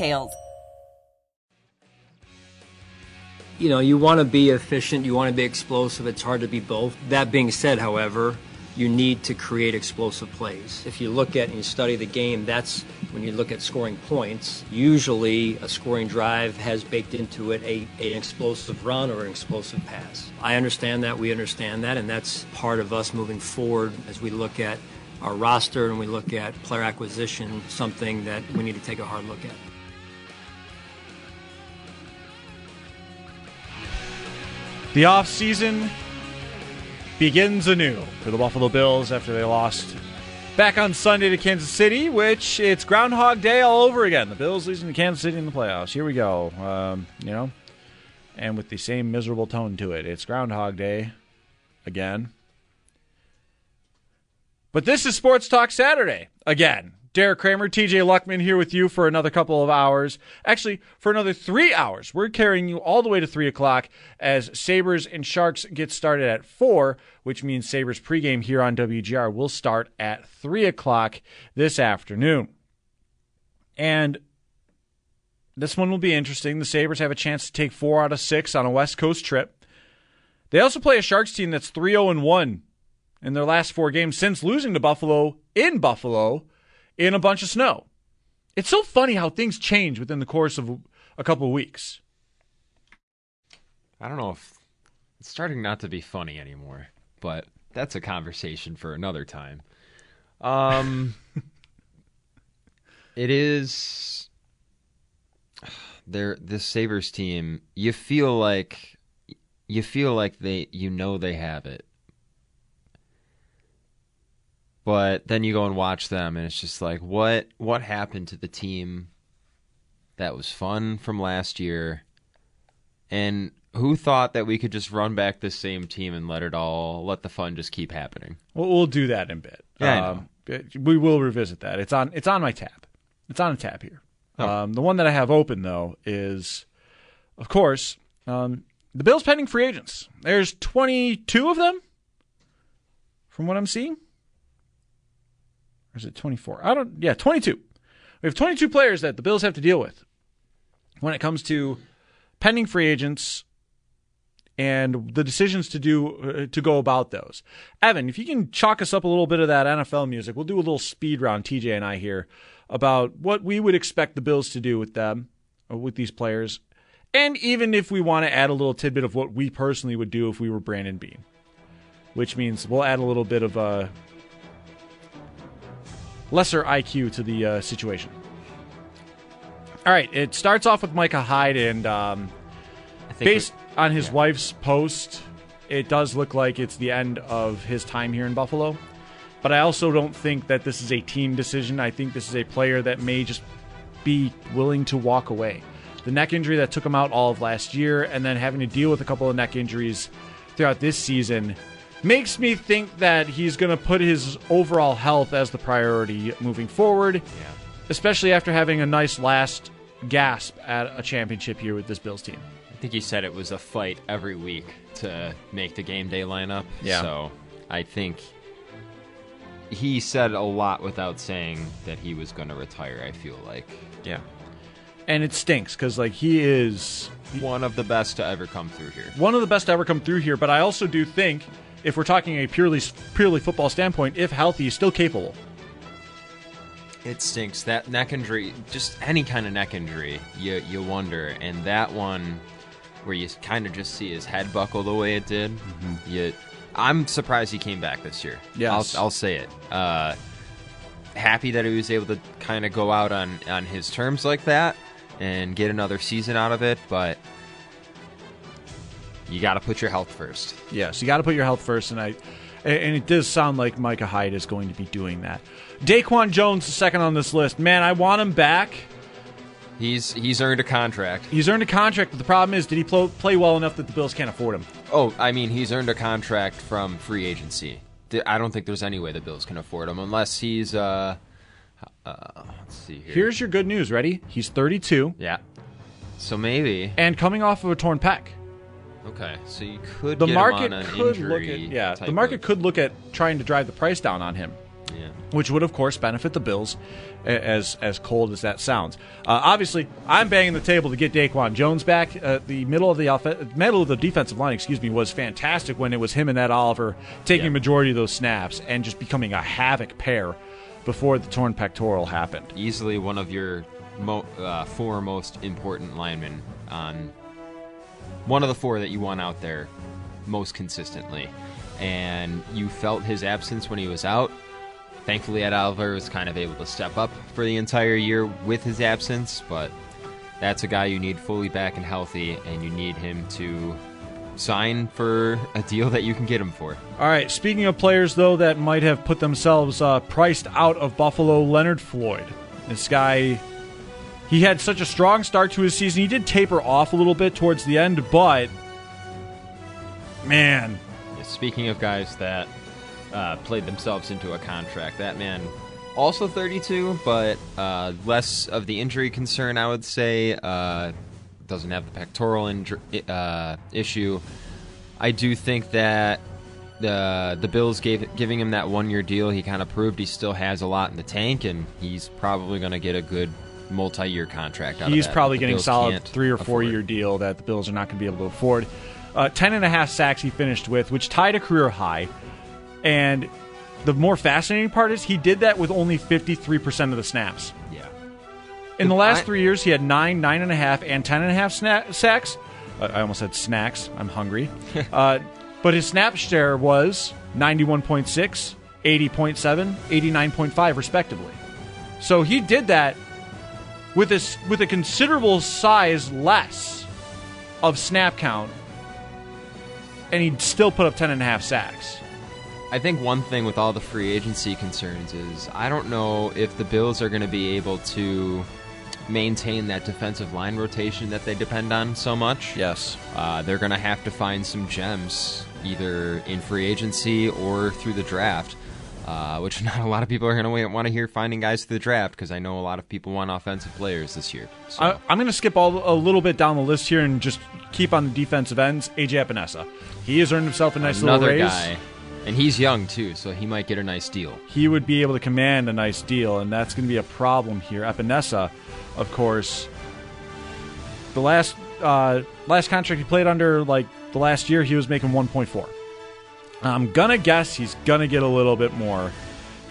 details. You know, you want to be efficient, you want to be explosive. It's hard to be both. That being said, however, you need to create explosive plays. If you look at and you study the game, that's when you look at scoring points. Usually, a scoring drive has baked into it a, an explosive run or an explosive pass. I understand that, we understand that, and that's part of us moving forward as we look at our roster and we look at player acquisition, something that we need to take a hard look at. The offseason begins anew for the Buffalo Bills after they lost back on Sunday to Kansas City, which it's Groundhog Day all over again. The Bills losing to Kansas City in the playoffs. Here we go. Um, you know, and with the same miserable tone to it. It's Groundhog Day again. But this is Sports Talk Saturday again. Derek Kramer, TJ Luckman here with you for another couple of hours. Actually, for another three hours. We're carrying you all the way to three o'clock as Sabres and Sharks get started at four, which means Sabres pregame here on WGR will start at three o'clock this afternoon. And this one will be interesting. The Sabres have a chance to take four out of six on a West Coast trip. They also play a Sharks team that's 3 0 1 in their last four games since losing to Buffalo in Buffalo in a bunch of snow. It's so funny how things change within the course of a couple of weeks. I don't know if it's starting not to be funny anymore, but that's a conversation for another time. Um, it is there. This Sabres team. You feel like you feel like they, you know, they have it, but then you go and watch them and it's just like what what happened to the team that was fun from last year? And who thought that we could just run back the same team and let it all let the fun just keep happening? Well, we'll do that in a bit. Yeah, um, we will revisit that. It's on it's on my tab. It's on a tab here. Oh. um, the one that i have open though is of course um, the bills pending free agents. There's 22 of them from what i'm seeing or is it 24? I don't. Yeah, 22. We have 22 players that the Bills have to deal with when it comes to pending free agents and the decisions to do uh, to go about those. Evan, if you can chalk us up a little bit of that NFL music, we'll do a little speed round. TJ and I here about what we would expect the Bills to do with them, uh, with these players, and even if we want to add a little tidbit of what we personally would do if we were Brandon Beane, which means we'll add a little bit of a uh, lesser IQ to the uh, situation. All right, it starts off with Micah Hyde, and um, based on his yeah. wife's post, it does look like it's the end of his time here in Buffalo. But I also don't think that this is a team decision. I think this is a player that may just be willing to walk away. The neck injury that took him out all of last year, and then having to deal with a couple of neck injuries throughout this season makes me think that he's going to put his overall health as the priority moving forward, yeah. especially after having a nice last gasp at a championship here with this Bills team. I think he said it was a fight every week to make the game day lineup. Yeah. So I think he said a lot without saying that he was going to retire, I feel like. Yeah. And it stinks because, like, he is one of the best to ever come through here. One of the best to ever come through here, but I also do think if we're talking a purely purely football standpoint, if healthy, is still capable. It stinks. That neck injury, just any kind of neck injury, you you wonder. And that one, where you kind of just see his head buckle the way it did, you, I'm surprised he came back this year. Yes. I'll, I'll say it. Uh, happy that he was able to kind of go out on on his terms like that and get another season out of it, but. You got to put your health first. Yes, you got to put your health first, and I, and it does sound like Micah Hyde is going to be doing that. Daquan Jones, the second on this list. Man, I want him back. He's he's earned a contract. He's earned a contract, but the problem is, did he pl- play well enough that the Bills can't afford him? Oh, I mean, he's earned a contract from free agency. I don't think there's any way the Bills can afford him unless he's. Uh, uh, let's see here. Here's your good news. Ready? He's 32 yeah. So maybe and coming off of a torn pec. Okay. So you could The get market him on an could look at yeah. The market of- could look at trying to drive the price down on him. Yeah. which would of course benefit the Bills, as as cold as that sounds. Uh, obviously, I'm banging the table to get Daquan Jones back. Uh, the middle of the off- middle of the defensive line, excuse me, was fantastic when it was him and that Oliver taking Yeah. majority of those snaps and just becoming a havoc pair before the torn pectoral happened. Easily one of your mo- uh, four most important linemen on one of the four that you want out there most consistently. And you felt his absence when he was out. Thankfully, Ed Oliver was kind of able to step up for the entire year with his absence, but that's a guy you need fully back and healthy, and you need him to sign for a deal that you can get him for. All right. Speaking of players, though, that might have put themselves uh, priced out of Buffalo, Leonard Floyd. This guy, he had such a strong start to his season. He did taper off a little bit towards the end, but man, Speaking of guys that uh, played themselves into a contract, that man also 32, but uh, less of the injury concern, I would say. Uh, doesn't have the pectoral uh, issue. I do think that the the Bills gave giving him that one year deal. He kind of proved he still has a lot in the tank, and he's probably going to get a good multi year contract. Out of he's that probably getting Bills solid three or four afford. year deal that the Bills are not going to be able to afford. Uh, ten and a half sacks he finished with, which tied a career high. And the more fascinating part is he did that with only 53% of the snaps. Yeah. In the last three years, he had nine, nine and a half, and ten and a half sna- sacks. Uh, I almost said snacks. I'm hungry. uh, but his snap share was 91.6, 80.7, 89.5, respectively. So he did that with a, s- with a considerable size less of snap count, and he'd still put up ten and a half sacks. I think one thing with all the free agency concerns is I don't know if the Bills are going to be able to maintain that defensive line rotation that they depend on so much. Yes. Uh, they're going to have to find some gems either in free agency or through the draft, uh, which not a lot of people are going to want to hear finding guys through the draft because I know a lot of people want offensive players this year. So, I, I'm going to skip all, a little bit down the list here and just keep on the defensive ends. AJ Epenesa. He has earned himself a nice another little raise. guy. And he's young too, so he might get a nice deal. He would be able to command a nice deal, and that's going to be a problem here. Epenesa, of course, the last uh, last contract he played under, like the last year, he was making 1.4. I'm gonna guess he's gonna get a little bit more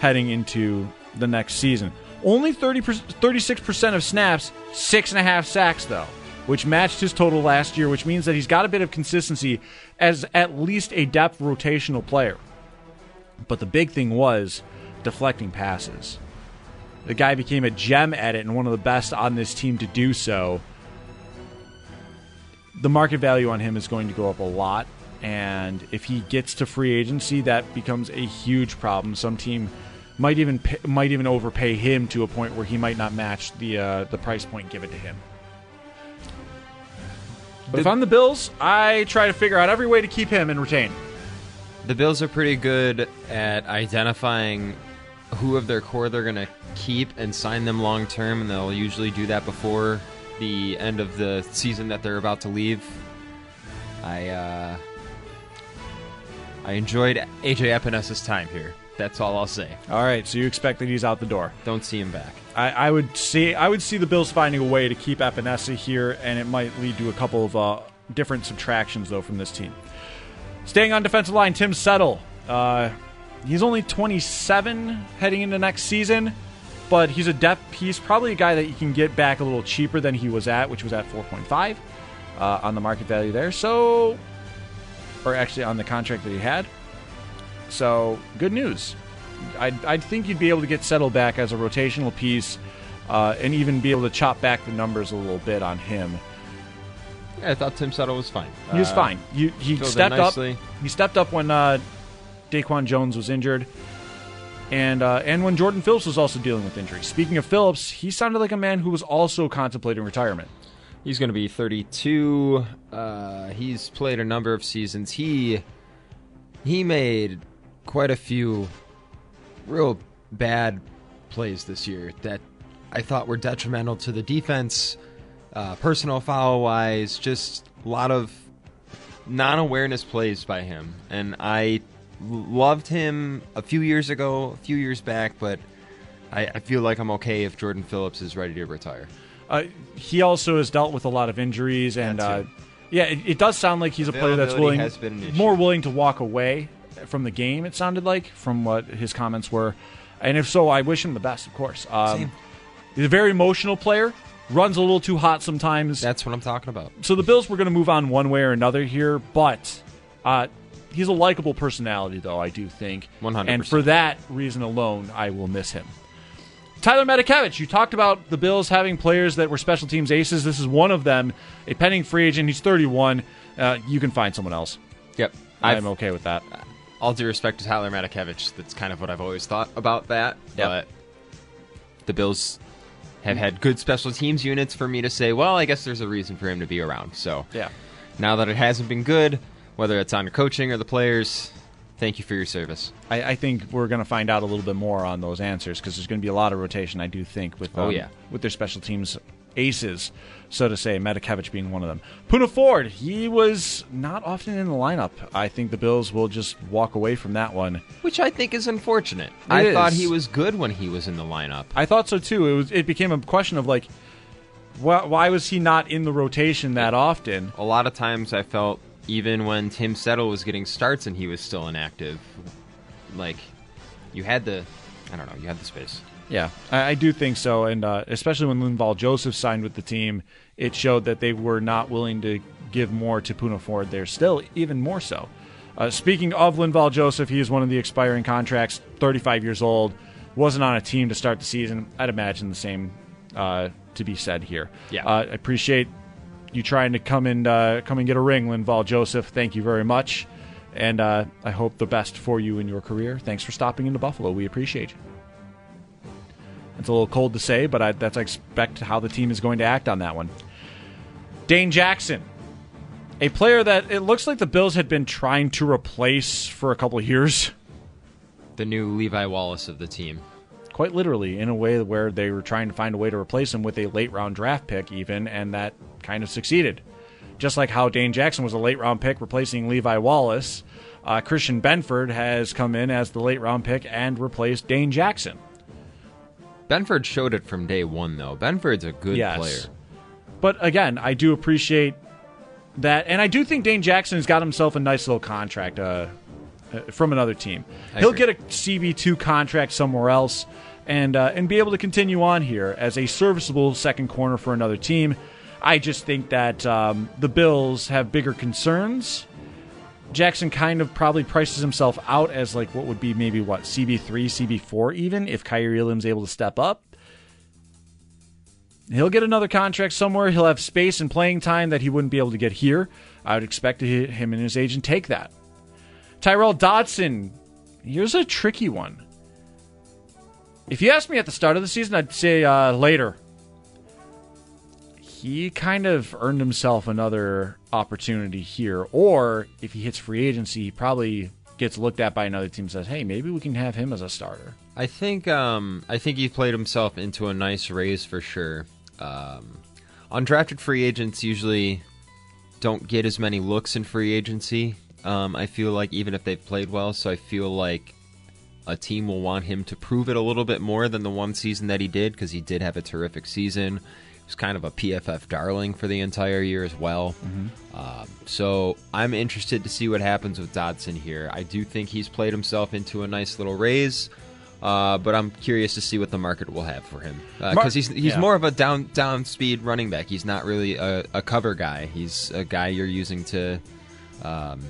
heading into the next season. Only 30 36% of snaps, six and a half sacks though, which matched his total last year, which means that he's got a bit of consistency as at least a depth rotational player. But the big thing was deflecting passes. The guy became a gem at it and one of the best on this team to do so. The market value on him is going to go up a lot. And if he gets to free agency, that becomes a huge problem. Some team might even pay, might even overpay him to a point where he might not match the uh, the price point given to him. But if I'm the Bills, I try to figure out every way to keep him and retain. The Bills are pretty good at identifying who of their core they're going to keep and sign them long term, and they'll usually do that before the end of the season that they're about to leave. I uh, I enjoyed AJ Epenesa's time here. That's all I'll say. All right, so you expect that he's out the door. Don't see him back. I, I would see I would see the Bills finding a way to keep Epenesa here, and it might lead to a couple of uh, different subtractions though from this team. Staying on defensive line, Tim Settle. Uh, he's only 27 heading into next season. but he's a depth piece, probably a guy that you can get back a little cheaper than he was at, which was at 4.5 uh, on the market value there. So, or actually on the contract that he had. So, good news. I'd, I'd think you'd be able to get Settle back as a rotational piece, uh, and even be able to chop back the numbers a little bit on him. Yeah, I thought Tim Settle was fine. He was Uh, fine. You, he stepped up. He stepped up when uh, Daquan Jones was injured, and uh, and when Jordan Phillips was also dealing with injury. Speaking of Phillips, he sounded like a man who was also contemplating retirement. He's going to be 32. Uh, he's played a number of seasons. He he made quite a few real bad plays this year that I thought were detrimental to the defense, uh, personal foul wise. Just a lot of non-awareness plays by him, and I loved him a few years ago, a few years back, but. I, I feel like I'm okay if Jordan Phillips is ready to retire. Uh, he also has dealt with a lot of injuries, and uh, yeah, it, it does sound like he's a player that's willing, has been more willing to walk away from the game. It sounded like from what his comments were, and if so, I wish him the best, of course. Um, Same. He's a very emotional player. Runs a little too hot sometimes. That's what I'm talking about. so the Bills were going to move on one way or another here, but uh, he's a likable personality, though I do think. 100%. And for that reason alone, I will miss him. Tyler Matakevich, you talked about the Bills having players that were special teams aces. This is one of them, a pending free agent. He's 31. Uh, you can find someone else. Yep. I'm okay with that. All due respect to Tyler Matakevich, that's kind of what I've always thought about that. Yep. But the Bills have had good special teams units for me to say, well, I guess there's a reason for him to be around. So Yeah. now that it hasn't been good, whether it's on coaching or the players, thank you for your service. I, I think we're going to find out a little bit more on those answers because there's going to be a lot of rotation. I do think with Oh, um, yeah. with their special teams aces, so to say. Matakevich being one of them. Poona Ford, he was not often in the lineup. I think the Bills will just walk away from that one. Which I think is unfortunate. It I thought he was good when he was in the lineup. I thought so too. It was it became a question of like, why, why was he not in the rotation that often? A lot of times I felt even when Tim Settle was getting starts and he was still inactive, like you had the, I don't know, you had the space. Yeah, I, I do think so, and uh, especially when Linval Joseph signed with the team, it showed that they were not willing to give more to Poona Ford there. Still, even more so. Uh, speaking of Linval Joseph, he is one of the expiring contracts, 35 years old, wasn't on a team to start the season. I'd imagine the same uh, to be said here. Yeah. uh, I appreciate you trying to come and uh, come and get a ring, Linval Joseph. Thank you very much, and uh, I hope the best for you in your career. Thanks for stopping into Buffalo. We appreciate you. It's a little cold to say, but I, that's I expect how the team is going to act on that one. Dane Jackson, a player that it looks like the Bills had been trying to replace for a couple years, The new Levi Wallace of the team. Quite literally, in a way where they were trying to find a way to replace him with a late round draft pick, even, and that kind of succeeded. Just like how Dane Jackson was a late round pick replacing Levi Wallace, uh, Christian Benford has come in as the late round pick and replaced Dane Jackson. Benford showed it from day one, though. Benford's a good Yes. player. But again, I do appreciate that, and I do think Dane Jackson has got himself a nice little contract uh, uh, from another team. I He'll agree. get a CB two contract somewhere else, and uh, and be able to continue on here as a serviceable second corner for another team. I just think that um, the Bills have bigger concerns. Jackson kind of probably prices himself out as like what would be maybe what CB three, CB four, even if Kaiir Elam's able to step up. He'll get another contract somewhere. He'll have space and playing time that he wouldn't be able to get here. I would expect him and his agent take that. Tyrel Dodson, here's a tricky one. If you asked me at the start of the season, I'd say uh, later. He kind of earned himself another opportunity here. Or if he hits free agency, he probably gets looked at by another team says, hey, maybe we can have him as a starter. I think um, I think he played himself into a nice raise for sure. Um, undrafted free agents usually don't get as many looks in free agency. Um, I feel like even if they've played well, so I feel like a team will want him to prove it a little bit more than the one season that he did because he did have a terrific season. He was kind of a PFF darling for the entire year as well. Um, so I'm interested to see what happens with Dodson here. I do think he's played himself into a nice little raise. Uh, but I'm curious to see what the market will have for him because Mar- he's he's yeah. more of a down down speed running back. He's not really a, a cover guy. He's a guy you're using to um,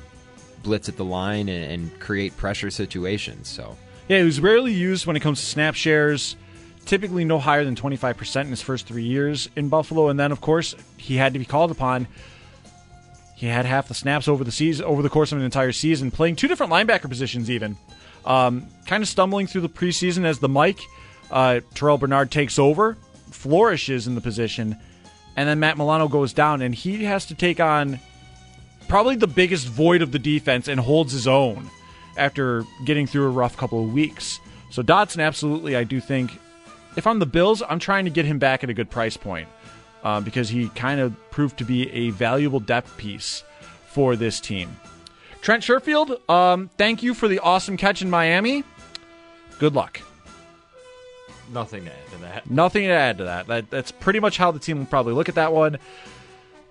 blitz at the line and, and create pressure situations. So Yeah, he was rarely used when it comes to snap shares. Typically, no higher than 25% in his first three years in Buffalo, and then, of course, he had to be called upon. He had half the snaps over the season, over the course of an entire season, playing two different linebacker positions, even. Um, kind of stumbling through the preseason as the Mike uh, Terrel Bernard takes over, flourishes in the position, and then Matt Milano goes down, and he has to take on probably the biggest void of the defense and holds his own after getting through a rough couple of weeks. So Dodson, absolutely, I do think. If I'm the Bills, I'm trying to get him back at a good price point uh, because he kind of proved to be a valuable depth piece for this team. Trent Sherfield, um, thank you for the awesome catch in Miami. Good luck. nothing to add to that. Nothing to add to that. that that's pretty much how the team will probably look at that one.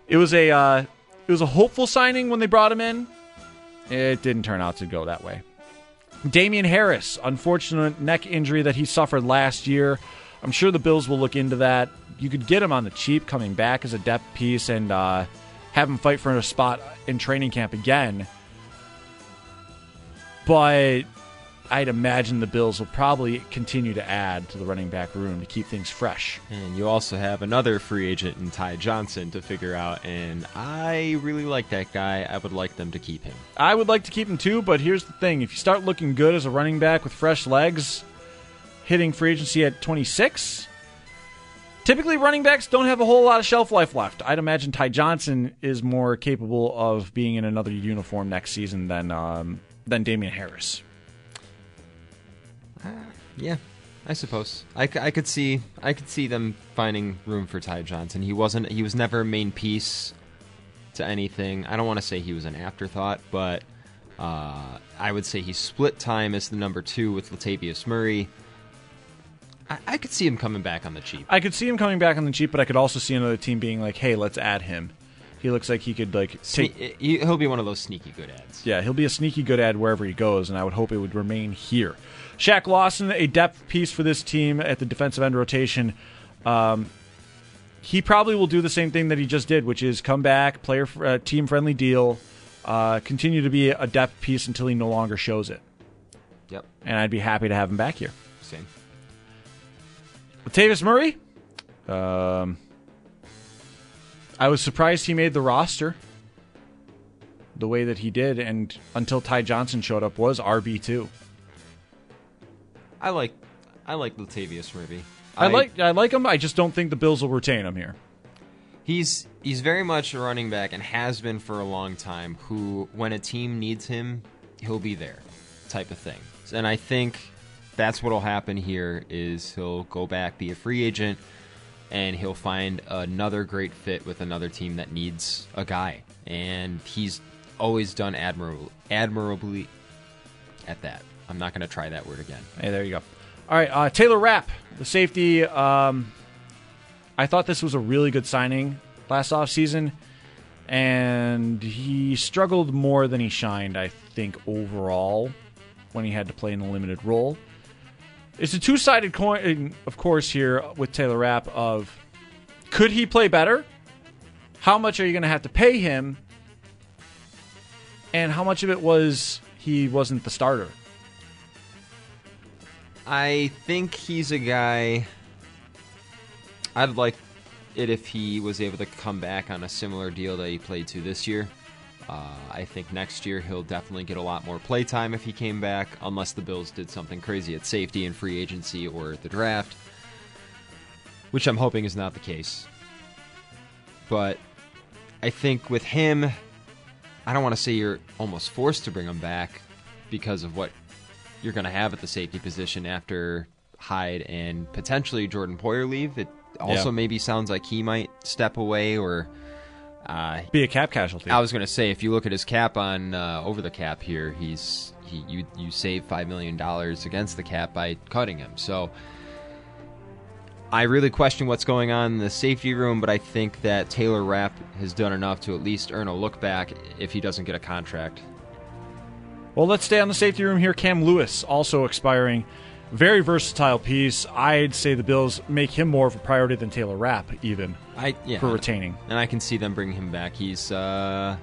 It was a uh, it was a hopeful signing when they brought him in. It didn't turn out to go that way. Damien Harris, unfortunate neck injury that he suffered last year. I'm sure the Bills will look into that. You could get him on the cheap coming back as a depth piece and uh, have him fight for a spot in training camp again. But I'd imagine the Bills will probably continue to add to the running back room to keep things fresh. And you also have another free agent in Ty Johnson to figure out, and I really like that guy. I would like them to keep him. I would like to keep him too, but here's the thing: if you start looking good as a running back with fresh legs, hitting free agency at 26, typically running backs don't have a whole lot of shelf life left. I'd imagine Ty Johnson is more capable of being in another uniform next season than um, than Damien Harris. Yeah, I suppose. I, c- I could see I could see them finding room for Ty Johnson. He wasn't he was never a main piece to anything. I don't want to say he was an afterthought, but uh, I would say he split time as the number two with Latavius Murray. I, I could see him coming back on the cheap. I could see him coming back on the cheap, but I could also see another team being like, "Hey, let's add him." He looks like he could like take Sne- he- he'll be one of those sneaky good ads. Yeah, he'll be a sneaky good ad wherever he goes, and I would hope it would remain here. Shaq Lawson, a depth piece for this team at the defensive end rotation. Um, he probably will do the same thing that he just did, which is come back, player uh, team friendly deal, uh, continue to be a depth piece until he no longer shows it, Yep. and I'd be happy to have him back here. Same. Latavius Murray, um, I was surprised he made the roster the way that he did, and until Ty Johnson showed up, was RB two. I like I like Latavius Murray. I, like I like him. I just don't think the Bills will retain him here. He's he's very much a running back and has been for a long time. Who, when a team needs him, he'll be there, type of thing. And I think that's what'll happen here. Is he'll go back, be a free agent, and he'll find another great fit with another team that needs a guy. And he's always done admirable, admirably at that. I'm not going to try that word again. Hey, there you go. All right, uh, Taylor Rapp, the safety. Um, I thought this was a really good signing last offseason, and he struggled more than he shined, I think, overall, when he had to play in a limited role. It's a two sided coin, of course, here with Taylor Rapp of could he play better? How much are you going to have to pay him? And how much of it was he wasn't the starter? I think he's a guy. I'd like it if he was able to come back on a similar deal that he played to this year. Uh, I think next year he'll definitely get a lot more play time if he came back, unless the Bills did something crazy at safety and free agency or the draft, which I'm hoping is not the case. But I think with him, I don't want to say you're almost forced to bring him back because of what you're going to have at the safety position after Hyde and potentially Jordan Poyer leave. It also Yeah. maybe sounds like he might step away or. Uh, Be a cap casualty. I was going to say, if you look at his cap on uh, over the cap here, he's he you you save five million dollars against the cap by cutting him. So I really question what's going on in the safety room, but I think that Taylor Rapp has done enough to at least earn a look back if he doesn't get a contract. Well, let's stay on the safety room here. Cam Lewis also expiring very versatile piece. I'd say the Bills make him more of a priority than Taylor Rapp, even I yeah, for retaining. and I can see them bringing him back. He's uh,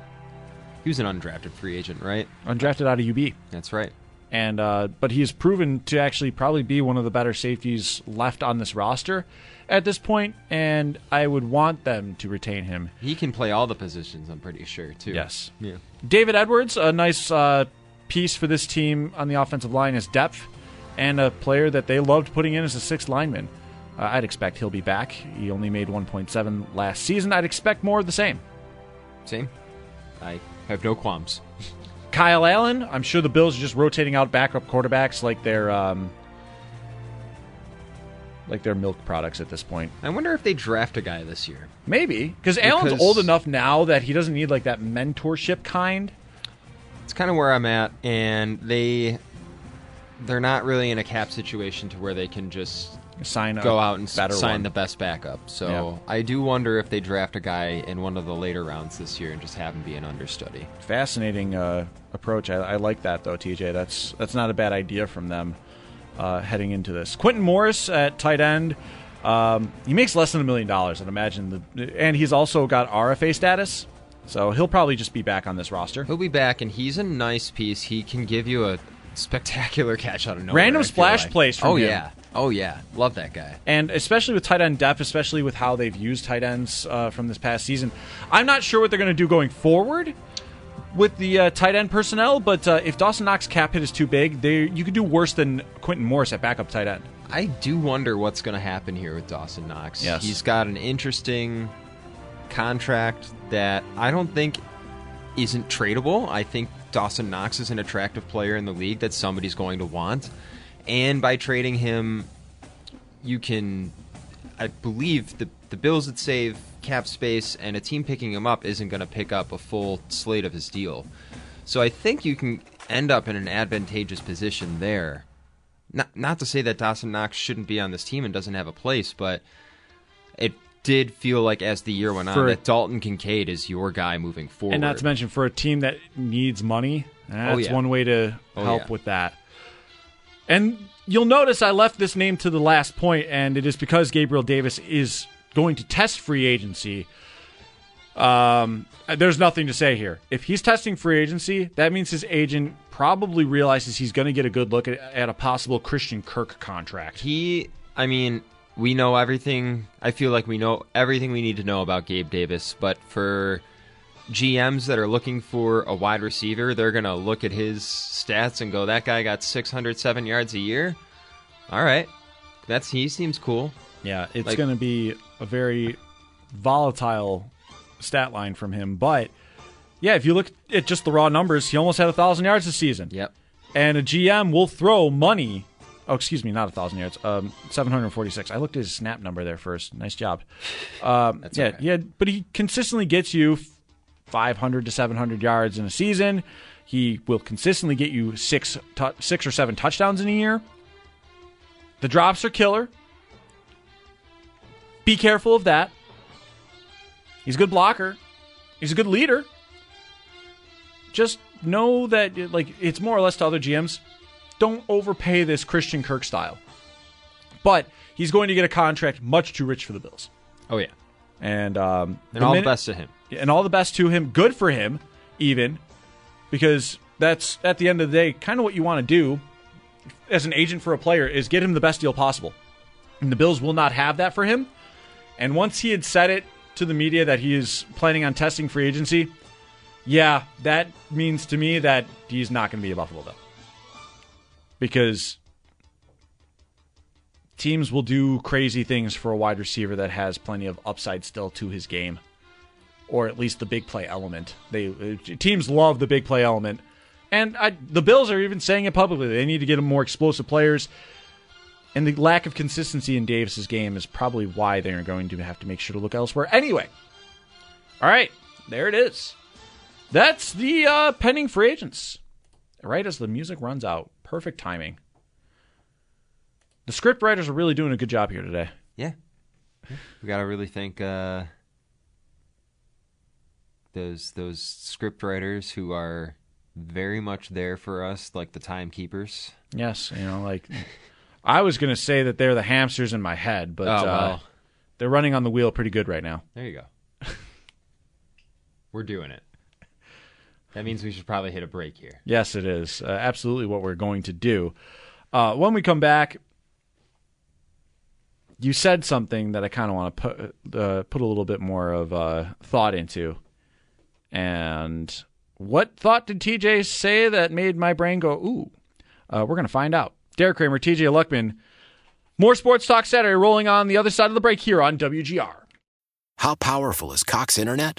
he was an undrafted free agent, right? Undrafted out of UB. That's right. and uh, but he has proven to actually probably be one of the better safeties left on this roster at this point, and I would want them to retain him. He can play all the positions. I'm pretty sure too. Yes. Yeah. David Edwards, a nice uh, piece for this team on the offensive line is depth, and a player that they loved putting in as a sixth lineman. Uh, I'd expect he'll be back. He only made 1.7 last season. I'd expect more of the same. Same. I have no qualms. Kyle Allen, I'm sure the Bills are just rotating out backup quarterbacks like they're um, like they're milk products at this point. I wonder if they draft a guy this year. Maybe because Allen's old enough now that he doesn't need like that mentorship kind. It's kind of where I'm at, and they they're not really in a cap situation to where they can just Sign go out and sign one. the best backup. So Yeah. I do wonder if they draft a guy in one of the later rounds this year and just have him be an understudy. fascinating uh, approach. I, I like that though, TJ. That's that's not a bad idea from them uh, heading into this. Quintin Morris at tight end. Um, he makes less than a million dollars, I'd imagine, the, and he's also got RFA status, so he'll probably just be back on this roster. He'll be back, and he's a nice piece. He can give you a spectacular catch out of nowhere. Random I feel splash like. plays from oh him. yeah, oh yeah, love that guy. And especially with tight end depth, especially with how they've used tight ends uh, from this past season, I'm not sure what they're going to do going forward with the uh, tight end personnel. But uh, if Dawson Knox cap hit is too big, they you could do worse than Quintin Morris at backup tight end. I do wonder what's going to happen here with Dawson Knox. Yes. He's got an interesting contract that I don't think isn't tradable. I think Dawson Knox is an attractive player in the league that somebody's going to want. And by trading him, you can, I believe, the, the Bills would save cap space, and a team picking him up isn't going to pick up a full slate of his deal. So I think you can end up in an advantageous position there. Not not to say that Dawson Knox shouldn't be on this team and doesn't have a place, but it did feel like as the year went on that Dalton Kincaid is your guy moving forward. And not to mention for a team that needs money, that's yeah. one way to Oh, help yeah. with that. And you'll notice I left this name to the last point, and it is because Gabriel Davis is going to test free agency. Um, there's nothing to say here. If he's testing free agency, that means his agent probably realizes he's going to get a good look at, at a possible Christian Kirk contract. he, I mean, we know everything. I feel like we know everything we need to know about Gabe Davis, but for GMs that are looking for a wide receiver, they're going to look at his stats and go, "That guy got 607 yards a year." All right, that's he seems cool. Yeah, it's Like- going to be a very volatile stat line from him. But yeah, if you look at just the raw numbers, he almost had a thousand yards this season. Yep. And a GM will throw money. Oh, excuse me, not a thousand yards. Um, seven hundred forty-six. I looked at his snap number there first. Nice job. Um, yeah, okay. yeah, but he consistently gets you five hundred to seven hundred yards in a season. He will consistently get you six, tou six or seven touchdowns in a year. The drops are killer. Be careful of that. He's a good blocker. He's a good leader. Just know that, like, it's more or less to other GMs. Don't overpay this Christian Kirk style. But he's going to get a contract much too rich for the Bills. Oh yeah, And um, and all minute- the best to him. and all the best to him. Good for him, even because that's at the end of the day kind of what you want to do as an agent for a player is get him the best deal possible. And the Bills will not have that for him. And once he had said it to the media that he is planning on testing free agency, yeah, that means to me that he's not going to be a Buffalo Bill. Because teams will do crazy things for a wide receiver that has plenty of upside still to his game or at least the big play element. They uh, teams love the big play element, and I, the Bills are even saying it publicly. They need to get more explosive players, and the lack of consistency in Davis's game is probably why they are going to have to make sure to look elsewhere. Anyway, all right, there it is. That's the uh, pending free agents. Right as the music runs out, perfect timing. The script writers are really doing a good job here today. Yeah. We got to really thank uh, those those script writers who are very much there for us, like the timekeepers. Yes, you know, like I was going to say that they're the hamsters in my head, but Oh, uh, they're running on the wheel pretty good right now. There you go. We're doing it. That means we should probably hit a break here. Yes, it is. Uh, absolutely what we're going to do. Uh, when we come back, you said something that I kind of want to put uh, put a little bit more of uh, thought into. And what thought did TJ say that made my brain go ooh? Uh, we're going to find out. Derek Kramer, TJ Luckman, more Sports Talk Saturday rolling on the other side of the break here on WGR. How powerful is Cox Internet?